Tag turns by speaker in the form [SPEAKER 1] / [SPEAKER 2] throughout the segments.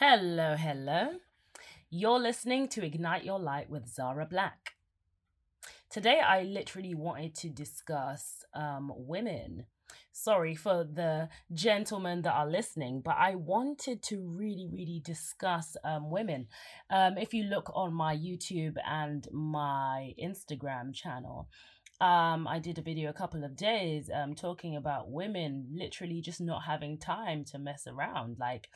[SPEAKER 1] Hello, hello. You're listening to Ignite Your Light with Zara Black. Today, I literally wanted to discuss um, women. Sorry for the gentlemen that are listening, but I wanted to really, really discuss um, women. Um, if you look on my YouTube and my Instagram channel, um, I did a video a couple of days um, talking about women literally just not having time to mess around. Like,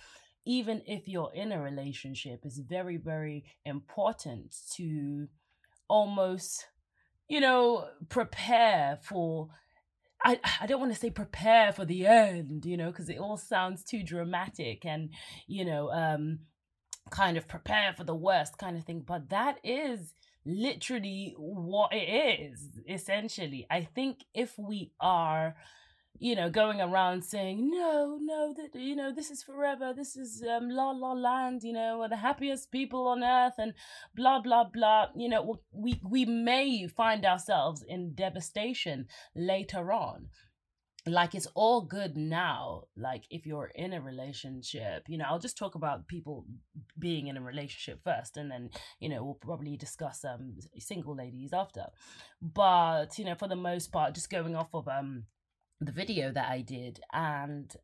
[SPEAKER 1] even if you're in a relationship, it's very, very important to almost, you know, prepare for. I, I don't want to say prepare for the end, you know, because it all sounds too dramatic and, you know, um, kind of prepare for the worst kind of thing. But that is literally what it is, essentially. I think if we are you know, going around saying, no, no, that, you know, this is forever. This is um, la la land, you know, we're the happiest people on earth and blah, blah, blah. You know, we, we may find ourselves in devastation later on. Like it's all good now. Like if you're in a relationship, you know, I'll just talk about people being in a relationship first, and then you know we'll probably discuss um single ladies after. But you know, for the most part, just going off of um the video that I did and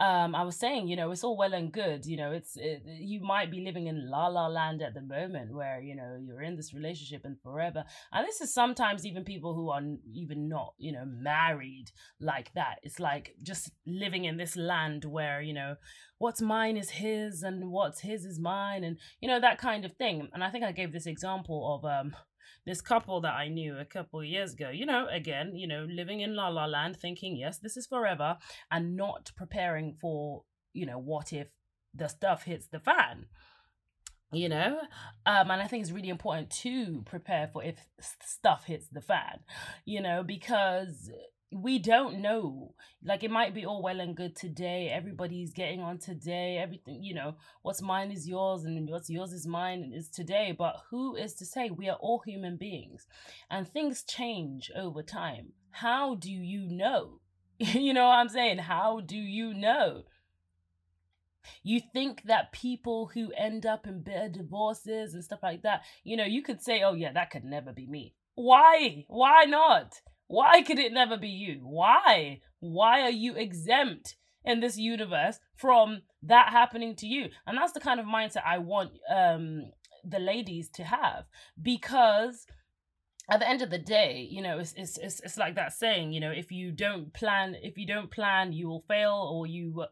[SPEAKER 1] um I was saying you know it's all well and good you know it's it, you might be living in la la land at the moment where you know you're in this relationship and forever and this is sometimes even people who are even not you know married like that. It's like just living in this land where you know what's mine is his and what's his is mine and you know that kind of thing and I think I gave this example of um this couple that I knew a couple years ago, you know, again, you know, living in La La Land, thinking, yes, this is forever, and not preparing for, you know, what if the stuff hits the fan you know? Um and i think it's really important to prepare for if stuff hits the fan you know because we don't know. Like it might be all well and good today. Everybody's getting on today. Everything, you know, what's mine is yours and what's yours is mine and is today. But who is to say we are all human beings and things change over time? How do you know? you know what I'm saying? How do you know? You think that people who end up in bitter divorces and stuff like that, you know, you could say, oh, yeah, that could never be me. Why? Why not? Why could it never be you? Why? Why are you exempt in this universe from that happening to you? And that's the kind of mindset I want um the ladies to have because at the end of the day, you know, it's, it's it's it's like that saying, you know, if you don't plan, if you don't plan, you will fail, or you,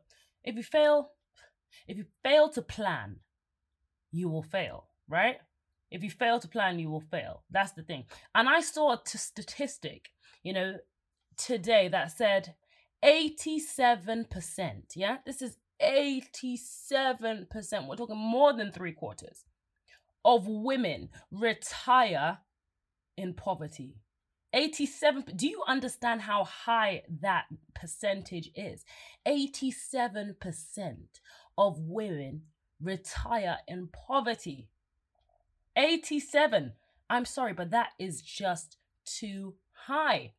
[SPEAKER 1] if you fail, if you fail to plan, you will fail, right? If you fail to plan, you will fail. That's the thing. And I saw a t- statistic you know, today that said 87%. Yeah, this is 87%. We're talking more than three quarters of women retire in poverty. 87 do you understand how high that percentage is 87% of women retire in poverty 87 i'm sorry but that is just too high.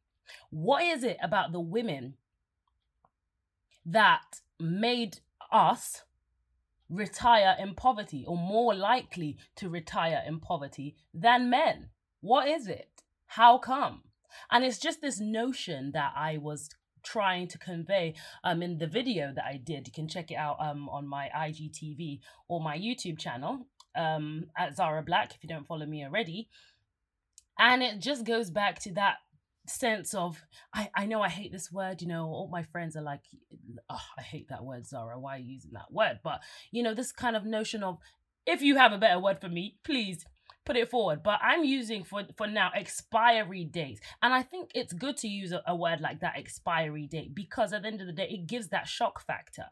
[SPEAKER 1] What is it about the women that made us retire in poverty or more likely to retire in poverty than men? What is it? How come? And it's just this notion that I was trying to convey um in the video that I did. You can check it out um on my IGTV or my YouTube channel um at Zara Black if you don't follow me already. And it just goes back to that sense of I, I know I hate this word, you know, all my friends are like, oh, I hate that word, Zara. Why are you using that word? But you know, this kind of notion of if you have a better word for me, please put it forward. But I'm using for for now expiry date. And I think it's good to use a, a word like that, expiry date, because at the end of the day, it gives that shock factor.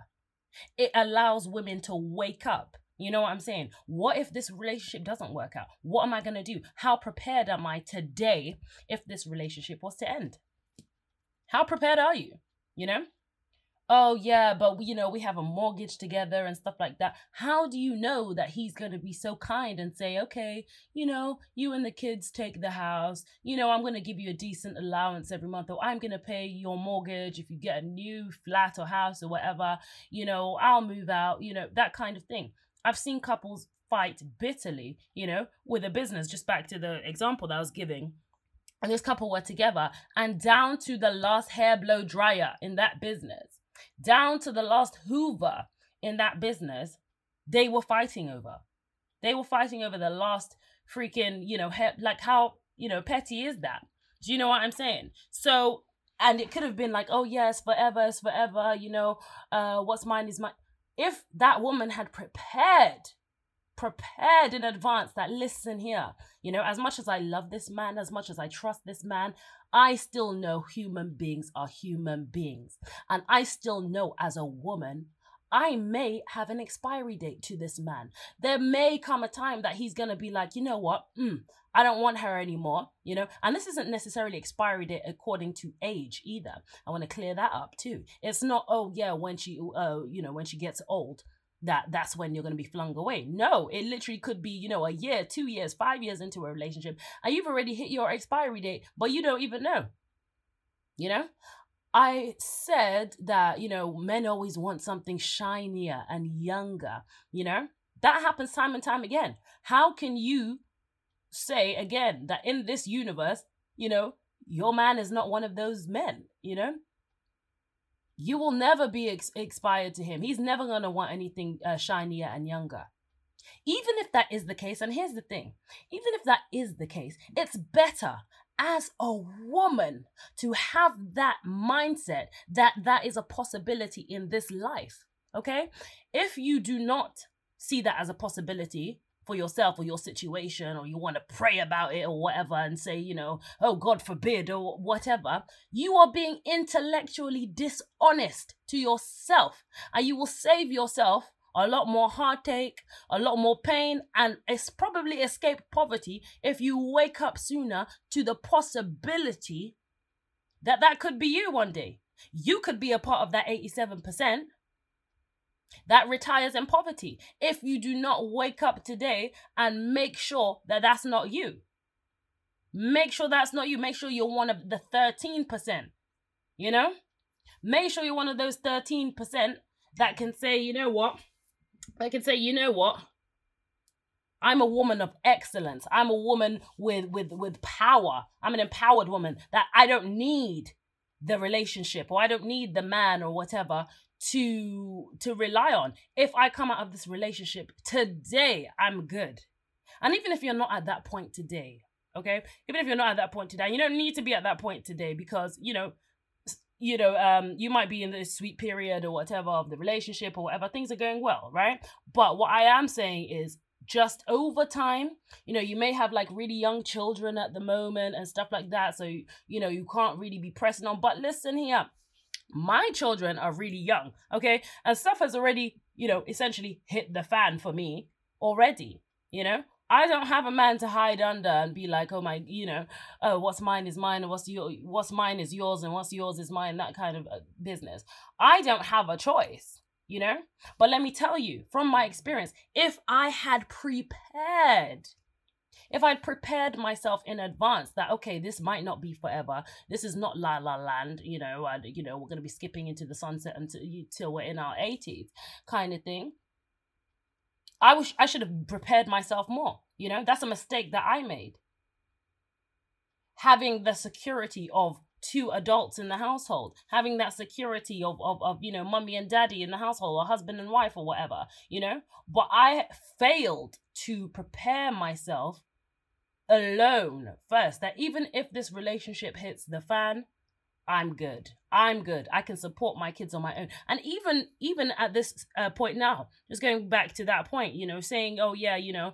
[SPEAKER 1] It allows women to wake up you know what I'm saying? What if this relationship doesn't work out? What am I going to do? How prepared am I today if this relationship was to end? How prepared are you? You know? Oh, yeah, but we, you know, we have a mortgage together and stuff like that. How do you know that he's going to be so kind and say, okay, you know, you and the kids take the house. You know, I'm going to give you a decent allowance every month, or I'm going to pay your mortgage if you get a new flat or house or whatever. You know, I'll move out, you know, that kind of thing I've seen couples fight bitterly, you know, with a business. Just back to the example that I was giving. And this couple were together, and down to the last hair blow dryer in that business, down to the last Hoover in that business, they were fighting over. They were fighting over the last freaking, you know, hair, like how, you know, petty is that? Do you know what I'm saying? So, and it could have been like, oh, yes, forever, it's forever, you know, uh, what's mine is mine. If that woman had prepared prepared in advance that listen here, you know, as much as I love this man, as much as I trust this man, I still know human beings are human beings. And I still know as a woman, I may have an expiry date to this man. There may come a time that he's going to be like, you know what? Mm, I don't want her anymore, you know? And this isn't necessarily expiry date according to age either. I want to clear that up too. It's not, oh, yeah, when she, uh, you know, when she gets old, that that's when you're going to be flung away. No, it literally could be, you know, a year, two years, five years into a relationship, and you've already hit your expiry date, but you don't even know. You know? I said that, you know, men always want something shinier and younger, you know? That happens time and time again. How can you say again that in this universe, you know, your man is not one of those men, you know? you will never be ex- expired to him. He's never going to want anything uh, shinier and younger. Even if that is the case, and here's the thing even if that is the case, it's better as a woman to have that mindset that that is a possibility in this life. Okay? If you do not see that as a possibility, for yourself or your situation or you want to pray about it or whatever and say, you know, oh, God forbid or whatever, you are being intellectually dishonest to yourself and you will save yourself a lot more heartache, a lot more pain, and it's probably escape poverty if you wake up sooner to the possibility that that could be you one day. You could be a part of that 87% that retires in poverty if you do not wake up today and make sure that that's not you. Make sure that's not you. Make sure you're one of the 13%. You know? Make sure you're one of those 13% that can say, you know what? They can say, you know what? I'm a woman of excellence. I'm a woman with with with power. I'm an empowered woman that I don't need the relationship or I don't need the man or whatever to to rely on. If I come out of this relationship today, I'm good. And even if you're not at that point today, okay? Even if you're not at that point today, you don't need to be at that point today because, you know, you know, um, you might be in this sweet period or whatever of the relationship or whatever, things are going well, right? But what I am saying is just over time, you know, you may have like really young children at the moment and stuff like that. So, you know, you can't really be pressing on. But listen here, my children are really young, okay? And stuff has already, you know, essentially hit the fan for me already, you know? I don't have a man to hide under and be like, oh my, you know, oh, what's mine is mine, and what's your, what's mine is yours, and what's yours is mine. That kind of uh, business. I don't have a choice, you know. But let me tell you, from my experience, if I had prepared if I'd prepared myself in advance that okay, this might not be forever. This is not La La Land, you know, and you know we're gonna be skipping into the sunset until until we're in our eighties, kind of thing. I wish I should have prepared myself more. You know, that's a mistake that I made. Having the security of two adults in the household having that security of, of of you know mummy and daddy in the household or husband and wife or whatever you know but i failed to prepare myself alone first that even if this relationship hits the fan i'm good i'm good i can support my kids on my own and even even at this uh, point now just going back to that point you know saying oh yeah you know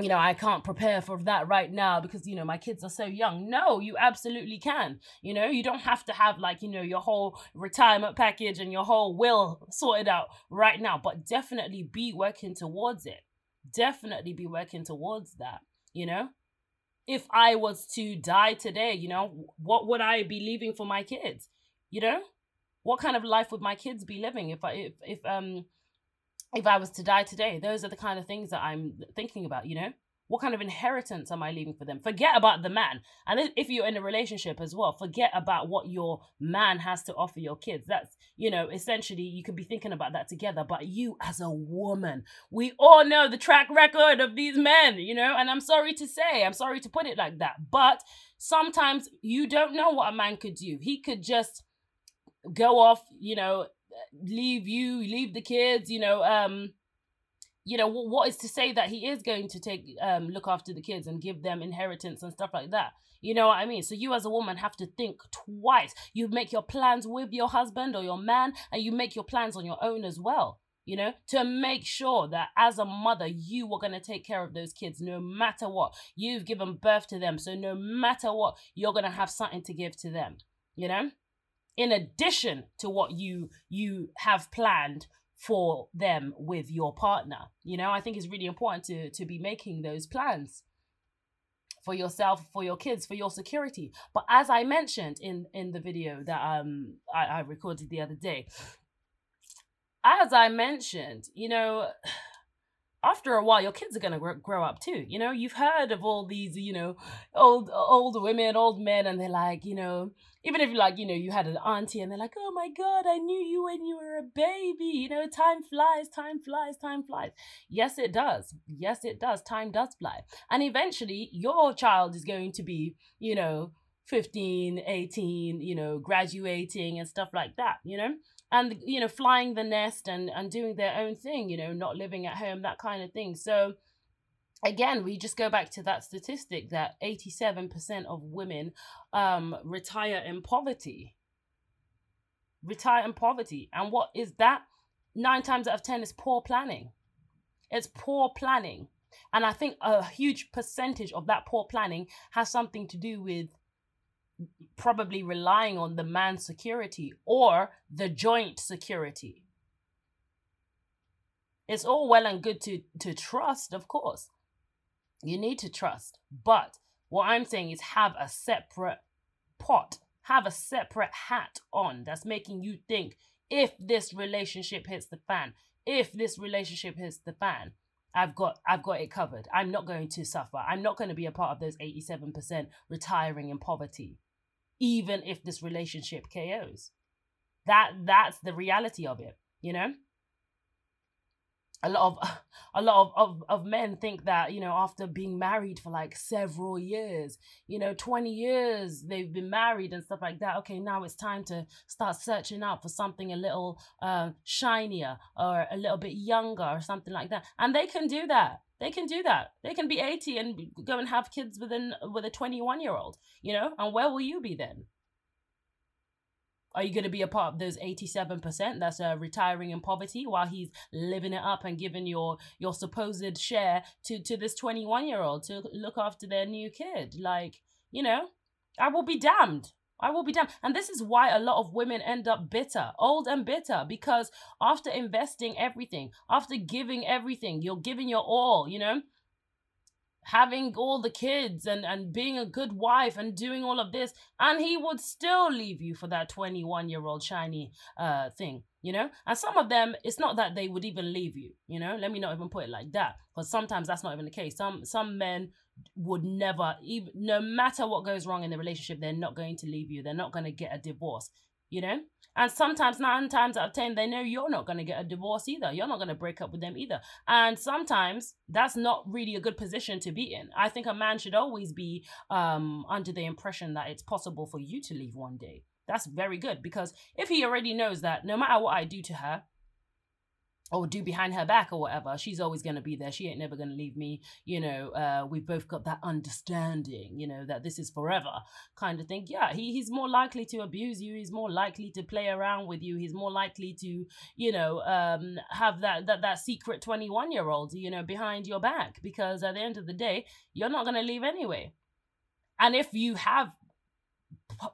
[SPEAKER 1] you know, I can't prepare for that right now because, you know, my kids are so young. No, you absolutely can. You know, you don't have to have like, you know, your whole retirement package and your whole will sorted out right now, but definitely be working towards it. Definitely be working towards that you know if i was to die today you know what would i be leaving for my kids? You know? What kind of life would my kids be living if i if, if um if i was to die today? Those are the kind of things that i'm thinking about you know what kind of inheritance am I leaving for them? Forget about the man. And if you're in a relationship as well, forget about what your man has to offer your kids. That's, you know, essentially you could be thinking about that together. But you as a woman, we all know the track record of these men, you know, and I'm sorry to say, I'm sorry to put it like that. But sometimes you don't know what a man could do. He could just go off, you know, leave you, leave the kids, you know, um, you know what is to say that he is going to take um look after the kids and give them inheritance and stuff like that? You know what i mean? So you as a woman have to think twice. You make your plans with your husband or your man and you make your plans on your own as well you know to make sure that as a mother you are going to take care of those kids no matter what. You've given birth to them so no matter what you're going to have something to give to them you know? In addition to what you you have planned for them with your partner. You know, I think it's really important to to be making those plans for yourself, for your kids, for your security. But as I mentioned in in the video that um I, I recorded the other day, as I mentioned, you know, after a while, your kids are gonna grow, grow up too. You know, you've heard of all these, you know, old old women, old men, and they're like, you know, even if you like, you know, you had an auntie and they're like, oh my God, I knew you when you were a baby. You know, time flies, time flies, time flies. Yes, it does. Yes, it does. Time does fly. And eventually, your child is going to be, you know, 15, 18, you know, graduating and stuff like that, you know? And, you know, flying the nest and, and doing their own thing, you know, not living at home, that kind of thing. So, again, we just go back to that statistic that 87% of women um, retire in poverty. Retire in poverty. And what is that? Nine times out of 10 is poor planning. It's poor planning. And I think a huge percentage of that poor planning has something to do with probably relying on the man's security or the joint security. It's all well and good to to trust, of course, you need to trust. But what I'm saying is have a separate pot, have a separate hat on that's making you think if this relationship hits the fan, if this relationship hits the fan, I've got I've got it covered. I'm not going to suffer. I'm not going to be a part of those 87% retiring in poverty even if this relationship KOs. That that's the reality of it, you know? a lot of a lot of, of, of men think that you know after being married for like several years you know 20 years they've been married and stuff like that okay now it's time to start searching out for something a little uh, shinier or a little bit younger or something like that and they can do that they can do that. They can be 80 and go and have kids within with a 21 year old you know? And where will you be then? Are you going to be a part of those 87% that's uh, retiring in poverty while he's living it up and giving your your supposed share to to this 21 year old to look after their new kid? Like you know? I will be damned I will be damned. And this is why a lot of women end up bitter, old and bitter, because after investing everything, after giving everything, you're giving your all, you know, having all the kids and and being a good wife and doing all of this and he would still leave you for that 21 year old shiny uh thing you know? And some of them it's not that they would even leave you you know? Let me not even put it like that because sometimes that's not even the case. Some some men would never even no matter what goes wrong in the relationship they're not going to leave you they're not going to get a divorce you know and sometimes nine times out of ten, they know you're not going to get a divorce either. You're not going to break up with them either. And sometimes that's not really a good position to be in. I think a man should always be um, under the impression that it's possible for you to leave one day. That's very good because if he already knows that no matter what I do to her, or do behind her back or whatever she's always going to be there she ain't never going to leave me you know uh, we've both got that understanding you know that this is forever kind of thing. Yeah he, he's more likely to abuse you he's more likely to play around with you he's more likely to you know um, have that that that secret 21 year old you know behind your back because at the end of the day you're not going to leave anyway. And if you have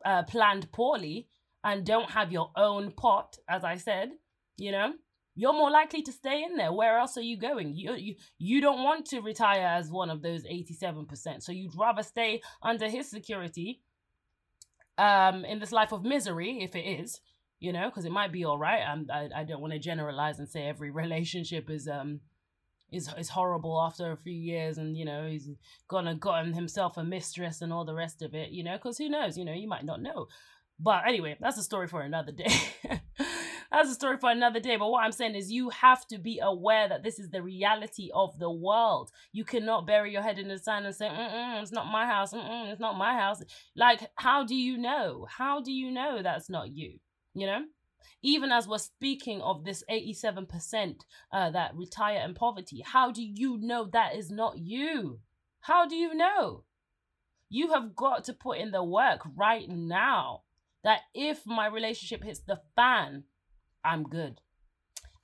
[SPEAKER 1] uh, planned poorly and don't have your own pot as i said you know you're more likely to stay in there. Where else are you going? You you you don't want to retire as one of those 87%. So you'd rather stay under his security um in this life of misery if it is, you know, because it might be all right. I'm, I I don't want to generalize and say every relationship is um is is horrible after a few years and you know he's gonna gotten himself a mistress and all the rest of it you know because who knows you know you might not know but anyway that's a story for another day that's a story for another day but what i'm saying is you have to be aware that this is the reality of the world you cannot bury your head in the sand and say it's not my house Mm-mm, it's not my house like how do you know how do you know that's not you you know even as we're speaking of this 87% uh, that retire in poverty, how do you know that is not you? How do you know? You have got to put in the work right now that if my relationship hits the fan, I'm good.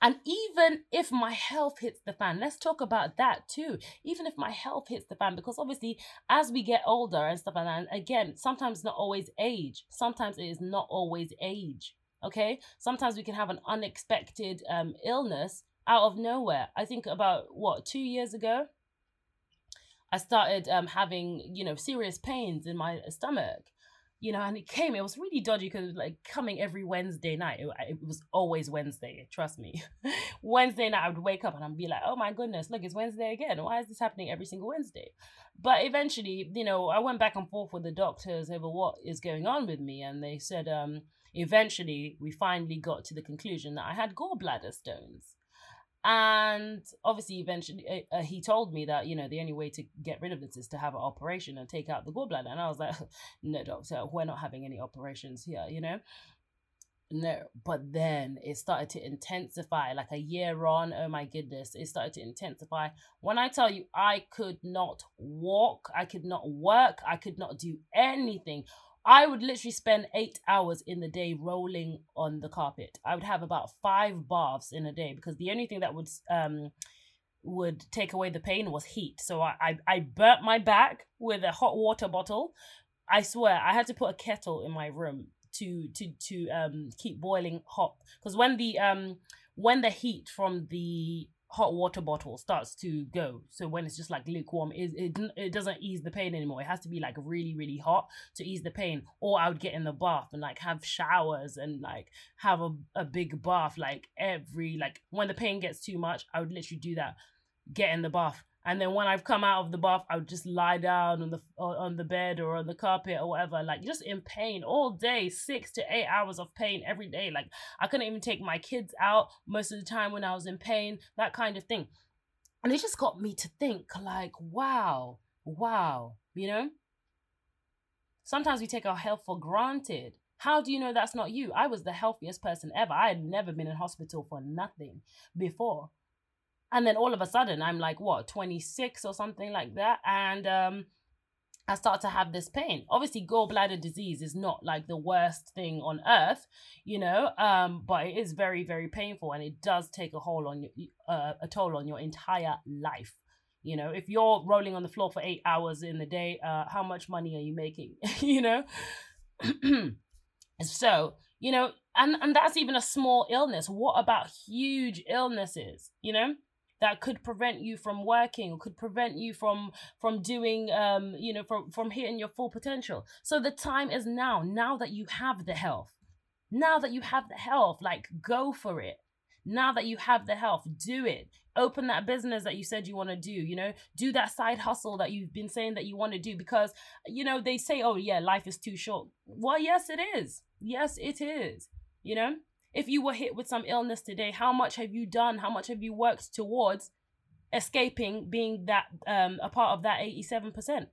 [SPEAKER 1] And even if my health hits the fan, let's talk about that too. Even if my health hits the fan, because obviously as we get older and stuff like that, and again, sometimes not always age. Sometimes it is not always age. Okay. Sometimes we can have an unexpected um, illness out of nowhere. I think about what, two years ago, I started um, having, you know, serious pains in my stomach, you know, and it came, it was really dodgy because like coming every Wednesday night. It, it, was always Wednesday, trust me. Wednesday night, I would wake up and I'd be like, oh my goodness, look, it's Wednesday again. Why is this happening every single Wednesday? But eventually, you know, I went back and forth with the doctors over what is going on with me. And they said, um, eventually we finally got to the conclusion that I had gallbladder stones. And obviously, eventually, uh, he told me that, you know, the only way to get rid of this is to have an operation and take out the gallbladder. And I was like, no, doctor, we're not having any operations here, you know? No, but then it started to intensify like a year on. Oh my goodness, it started to intensify. When I tell you, I could not walk, I could not work, I could not do anything I would literally spend eight hours in the day rolling on the carpet. I would have about five baths in a day because the only thing that would um would take away the pain was heat. So I I, I burnt my back with a hot water bottle. I swear I had to put a kettle in my room to to to um keep boiling hot because when the um when the heat from the hot water bottle starts to go. So when it's just like lukewarm, it, it, it doesn't ease the pain anymore. It has to be like really, really hot to ease the pain. Or I would get in the bath and like have showers and like have a, a big bath like every, like when the pain gets too much, I would literally do that. Get in the bath and then when I've come out of the bath, I would just lie down on the on the bed or on the carpet or whatever, like just in pain all day, six to eight hours of pain every day. Like I couldn't even take my kids out most of the time when I was in pain, that kind of thing. And it just got me to think, like, wow, wow, you know. Sometimes we take our health for granted. How do you know that's not you? I was the healthiest person ever. I had never been in hospital for nothing before and then all of a sudden i'm like what 26 or something like that and um I start to have this pain. Obviously, gallbladder disease is not like the worst thing on earth, you know, um, but it is very, very painful, and it does take a whole on uh, a toll on your entire life. You know, if you're rolling on the floor for eight hours in the day, uh, how much money are you making? you know, so you know, and and that's even a small illness. What about huge illnesses? You know, that could prevent you from working or could prevent you from from doing um you know from from hitting your full potential. So the time is now now that you have the health. Now that you have the health like go for it. Now that you have the health do it. Open that business that you said you want to do you know? Do that side hustle that you've been saying that you want to do because you know they say oh yeah life is too short. Well yes it is. Yes it is you know if you were hit with some illness today, how much have you done? How much have you worked towards escaping being that um, a part of that 87%?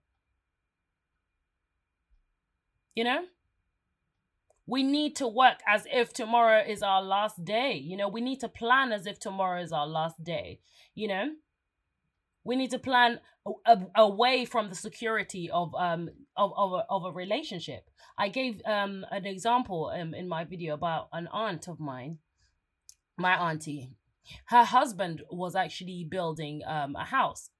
[SPEAKER 1] You know? We need to work as if tomorrow is our last day. You know, we need to plan as if tomorrow is our last day. You know, we need to plan away from the security of um of of a, of a relationship. I gave um an example um, in my video about an aunt of mine, my auntie. Her husband was actually building um a house,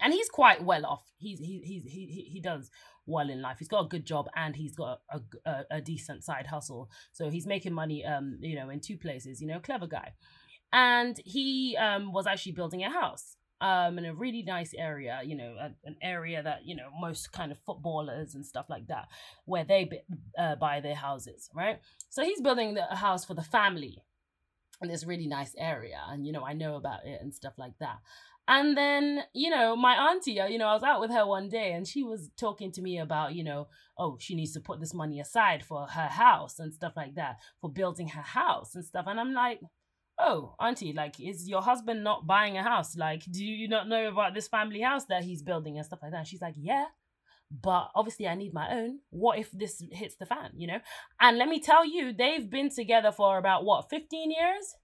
[SPEAKER 1] and he's quite well off. He's he he's he he does well in life. He's got a good job and he's got a, a, a decent side hustle. So he's making money um you know in two places. You know, clever guy, and he um was actually building a house um in a really nice area you know a, an area that you know most kind of footballers and stuff like that where they uh, buy their houses right? So he's building the, a house for the family in this really nice area and you know i know about it and stuff like that. And then you know my auntie uh, you know i was out with her one day and she was talking to me about you know oh she needs to put this money aside for her house and stuff like that for building her house and stuff. And i'm like oh auntie like is your husband not buying a house like do you not know about this family house that he's building and stuff like that and she's like yeah but obviously I need my own. What if this hits the fan, you know? And let me tell you, they've been together for about what, 15 years?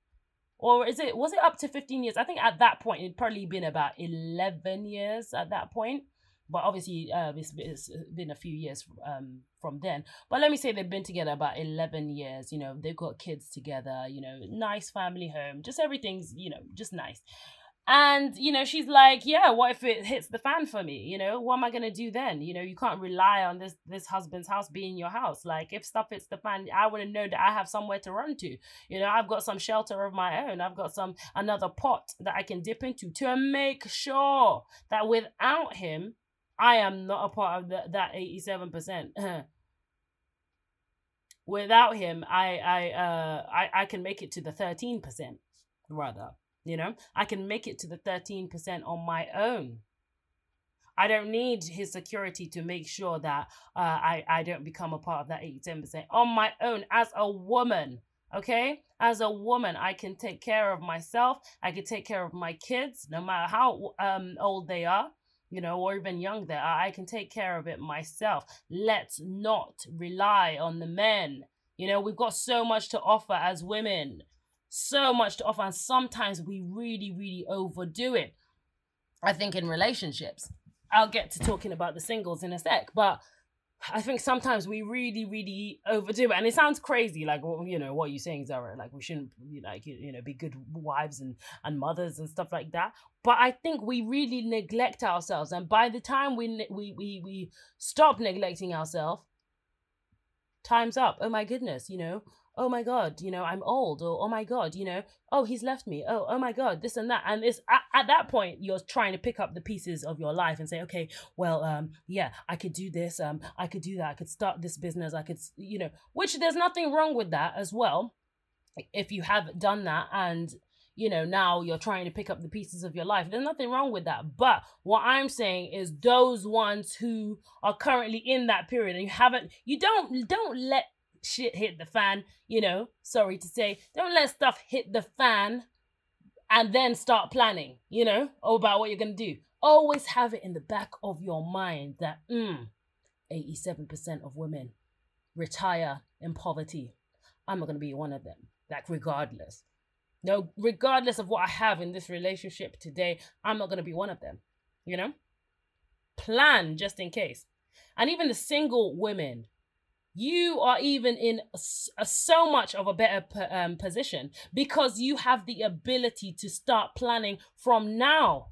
[SPEAKER 1] Or is it was it up to 15 years? I think at that point it'd probably been about 11 years at that point. But obviously, uh, it's, it's been a few years um, from then. But let me say they've been together about 11 years. You know, they've got kids together, you know, nice family home, just everything's, you know, just nice. And, you know, she's like, yeah, what if it hits the fan for me? You know, what am I going to do then? You know, you can't rely on this, this husband's house being your house. Like if stuff hits the fan, I want to know that I have somewhere to run to. You know, I've got some shelter of my own. I've got some, another pot that I can dip into to make sure that without him, I am not a part of the, that 87%. without him, I, I, uh, I, I can make it to the 13% rather. You know, I can make it to the 13% on my own. I don't need his security to make sure that uh, I, I don't become a part of that 87% on my own as a woman. Okay? As a woman, I can take care of myself. I can take care of my kids, no matter how um, old they are, you know, or even young are. I can take care of it myself. Let's not rely on the men. You know, we've got so much to offer as women so much to offer and sometimes we really really overdo it i think in relationships i'll get to talking about the singles in a sec but i think sometimes we really really overdo it. And it sounds crazy like well, you know what you're saying zara like we shouldn't be like you know be good wives and and mothers and stuff like that. But i think we really neglect ourselves. And by the time we we we, we stop neglecting ourselves time's up. Oh my goodness you know oh my god you know i'm old or oh my god you know oh he's left me oh oh my god this and that and it's at, at that point you're trying to pick up the pieces of your life and say okay well um yeah i could do this um i could do that i could start this business i could you know which there's nothing wrong with that as well if you have done that and you know now you're trying to pick up the pieces of your life there's nothing wrong with that but what i'm saying is those ones who are currently in that period and you haven't you don't don't let shit hit the fan, you know, sorry to say, don't let stuff hit the fan and then start planning, you know, about what you're going to do. Always have it in the back of your mind that, mm, 87% of women retire in poverty. I'm not going to be one of them, like, regardless. No, regardless of what I have in this relationship today, I'm not going to be one of them, you know? Plan just in case. And even the single women you are even in so much of a better um, position because you have the ability to start planning from now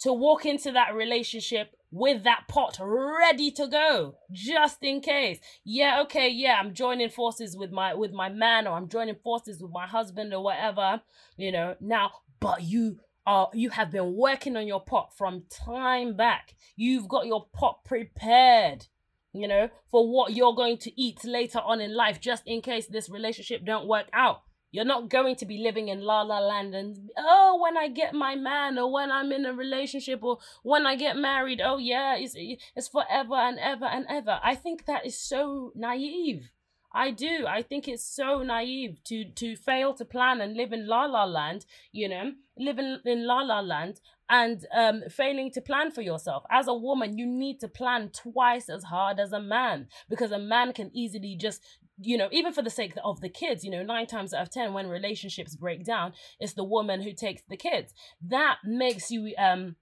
[SPEAKER 1] to walk into that relationship with that pot ready to go just in case. Yeah okay yeah i'm joining forces with my with my man or i'm joining forces with my husband or whatever you know now but you are you have been working on your pot from time back. You've got your pot prepared you know, for what you're going to eat later on in life, just in case this relationship don't work out. You're not going to be living in la la land and oh, when I get my man or when I'm in a relationship or when I get married, oh yeah, it's it's forever and ever and ever. I think that is so naive. I do. I think it's so naive to to fail to plan and live in la la land, you know, live in, in la la land and um, failing to plan for yourself. As a woman, you need to plan twice as hard as a man because a man can easily just you know, even for the sake of the kids, you know, nine times out of ten, when relationships break down, it's the woman who takes the kids. That makes you um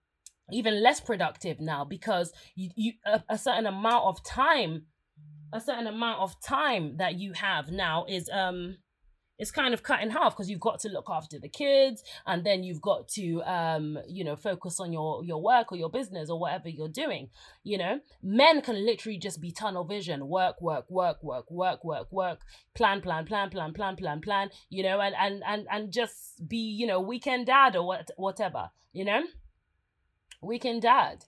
[SPEAKER 1] even less productive now because you, you a, a certain amount of time, a certain amount of time that you have now is um it's kind of cut in half because you've got to look after the kids and then you've got to um you know focus on your your work or your business or whatever you're doing you know? Men can literally just be tunnel vision work work work work work work work plan plan plan plan plan plan plan you know and and and, and just be you know weekend dad or what whatever you know? Weekend dad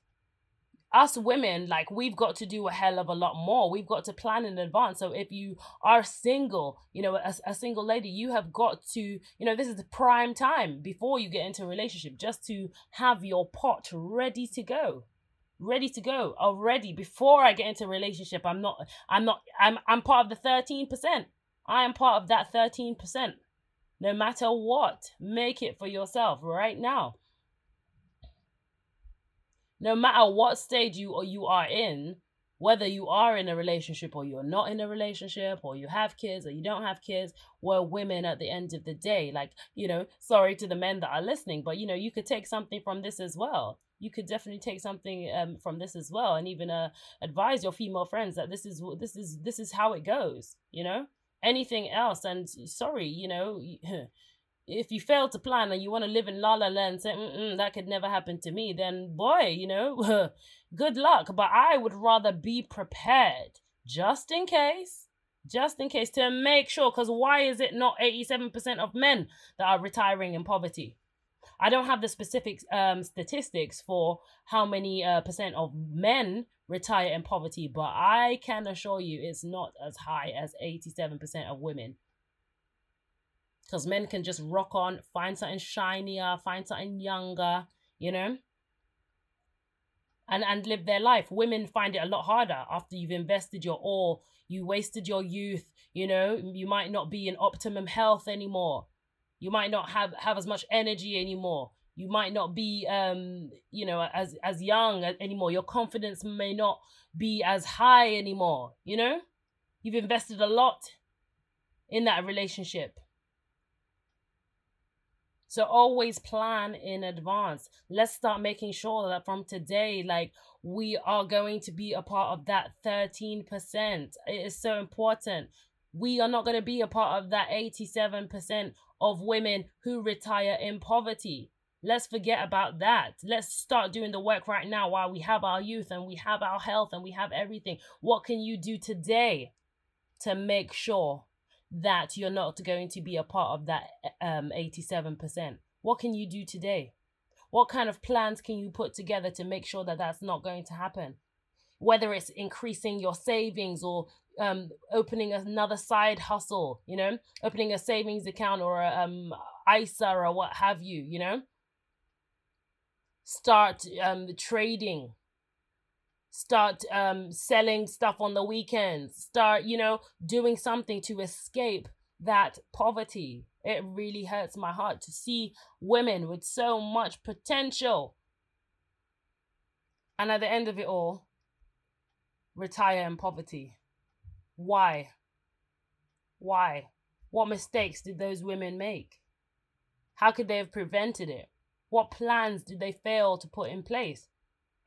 [SPEAKER 1] us women, like we've got to do a hell of a lot more. We've got to plan in advance. So if you are single, you know, a, a single lady, you have got to, you know, this is the prime time before you get into a relationship just to have your pot ready to go ready to go already before I get into a relationship. I'm not I'm not I'm I'm part of the 13%. I am part of that 13%. No matter what, make it for yourself right now no matter what stage you or you are in, whether you are in a relationship or you're not in a relationship or you have kids or you don't have kids, we're women at the end of the day. Like, you know, sorry to the men that are listening, but you know, you could take something from this as well. You could definitely take something um, from this as well, and even uh, advise your female friends that this is this is this is how it goes. You know, anything else, and sorry, you know, if you fail to plan and you want to live in la la land say that could never happen to me then boy you know good luck. But i would rather be prepared just in case just in case to make sure because why is it not 87% of men that are retiring in poverty? I don't have the specific um, statistics for how many uh, percent of men retire in poverty but i can assure you it's not as high as 87% of women because men can just rock on, find something shinier, find something younger, you know, and and live their life. Women find it a lot harder after you've invested your all. You wasted your youth. You know, you might not be in optimum health anymore. You might not have have as much energy anymore. You might not be, um, you know, as as young anymore. Your confidence may not be as high anymore. You know, you've invested a lot in that relationship so always plan in advance. Let's start making sure that from today, like we are going to be a part of that 13%. It is so important. We are not going to be a part of that 87% of women who retire in poverty. Let's forget about that. Let's start doing the work right now while we have our youth and we have our health and we have everything. What can you do today to make sure that you're not going to be a part of that um 87%. What can you do today? What kind of plans can you put together to make sure that that's not going to happen? Whether it's increasing your savings or um, opening another side hustle, you know, opening a savings account or a um, ISA or what have you, you know. Start um, trading, start um selling stuff on the weekends start you know doing something to escape that poverty. It really hurts my heart to see women with so much potential. And at the end of it all retire in poverty. Why? Why? What mistakes did those women make? How could they have prevented it? What plans did they fail to put in place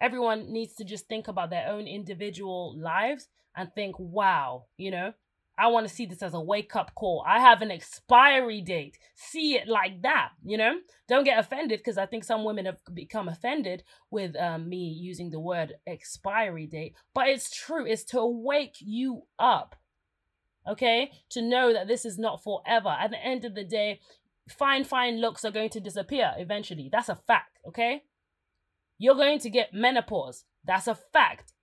[SPEAKER 1] everyone needs to just think about their own individual lives and think, wow, you know, I want to see this as a wake up call. I have an expiry date. See it like that, you know? Don't get offended because I think some women have become offended with um, me using the word expiry date. But it's true, it's to wake you up, okay? To know that this is not forever. At the end of the day, fine, fine looks are going to disappear eventually. That's a fact, okay? You're going to get menopause. That's a fact.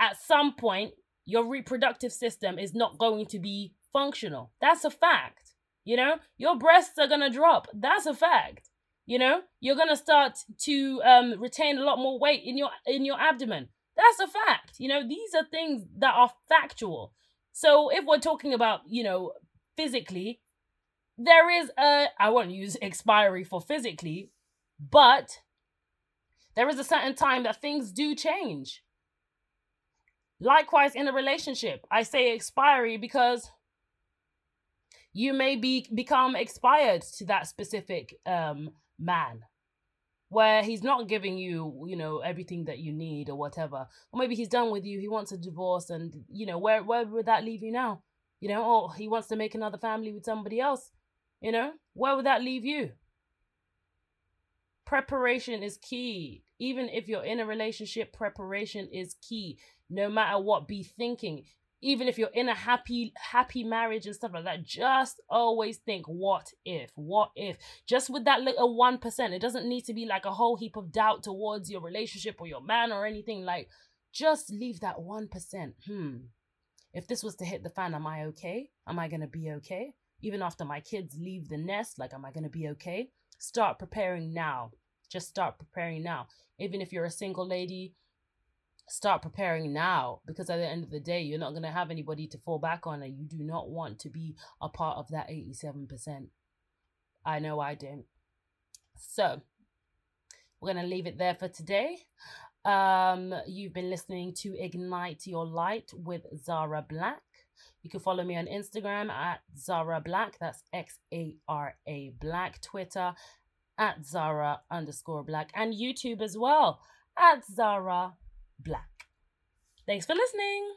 [SPEAKER 1] At some point, your reproductive system is not going to be functional. That's a fact. You know, your breasts are going to drop. That's a fact. You know, you're going to start to um, retain a lot more weight in your in your abdomen. That's a fact. You know, these are things that are factual. So if we're talking about, you know, physically, there is a I won't use expiry for physically, but there is a certain time that things do change. Likewise, in a relationship, I say expiry because you may be become expired to that specific um, man where he's not giving you you know everything that you need or whatever. Or maybe he's done with you he wants a divorce and you know where where would that leave you now? You know oh he wants to make another family with somebody else you know? Where would that leave you Preparation is key. Even if you're in a relationship, preparation is key. No matter what, be thinking. even if you're in a happy happy marriage and stuff like that just always think what if? What if? Just with that little 1% it doesn't need to be like a whole heap of doubt towards your relationship or your man or anything. Like just leave that 1% hmm. If this was to hit the fan am i okay? Am i going to be okay? Even after my kids leave the nest like am i going to be okay start preparing now. Just start preparing now. Even if you're a single lady start preparing now because at the end of the day you're not going to have anybody to fall back on and you do not want to be a part of that 87% i know i don't. So we're going to leave it there for today. Um you've been listening to ignite your light with zara black you can follow me on instagram at xara black that's x-a-r-a black twitter at xara underscore black and youtube as well at xara black. Thanks for listening.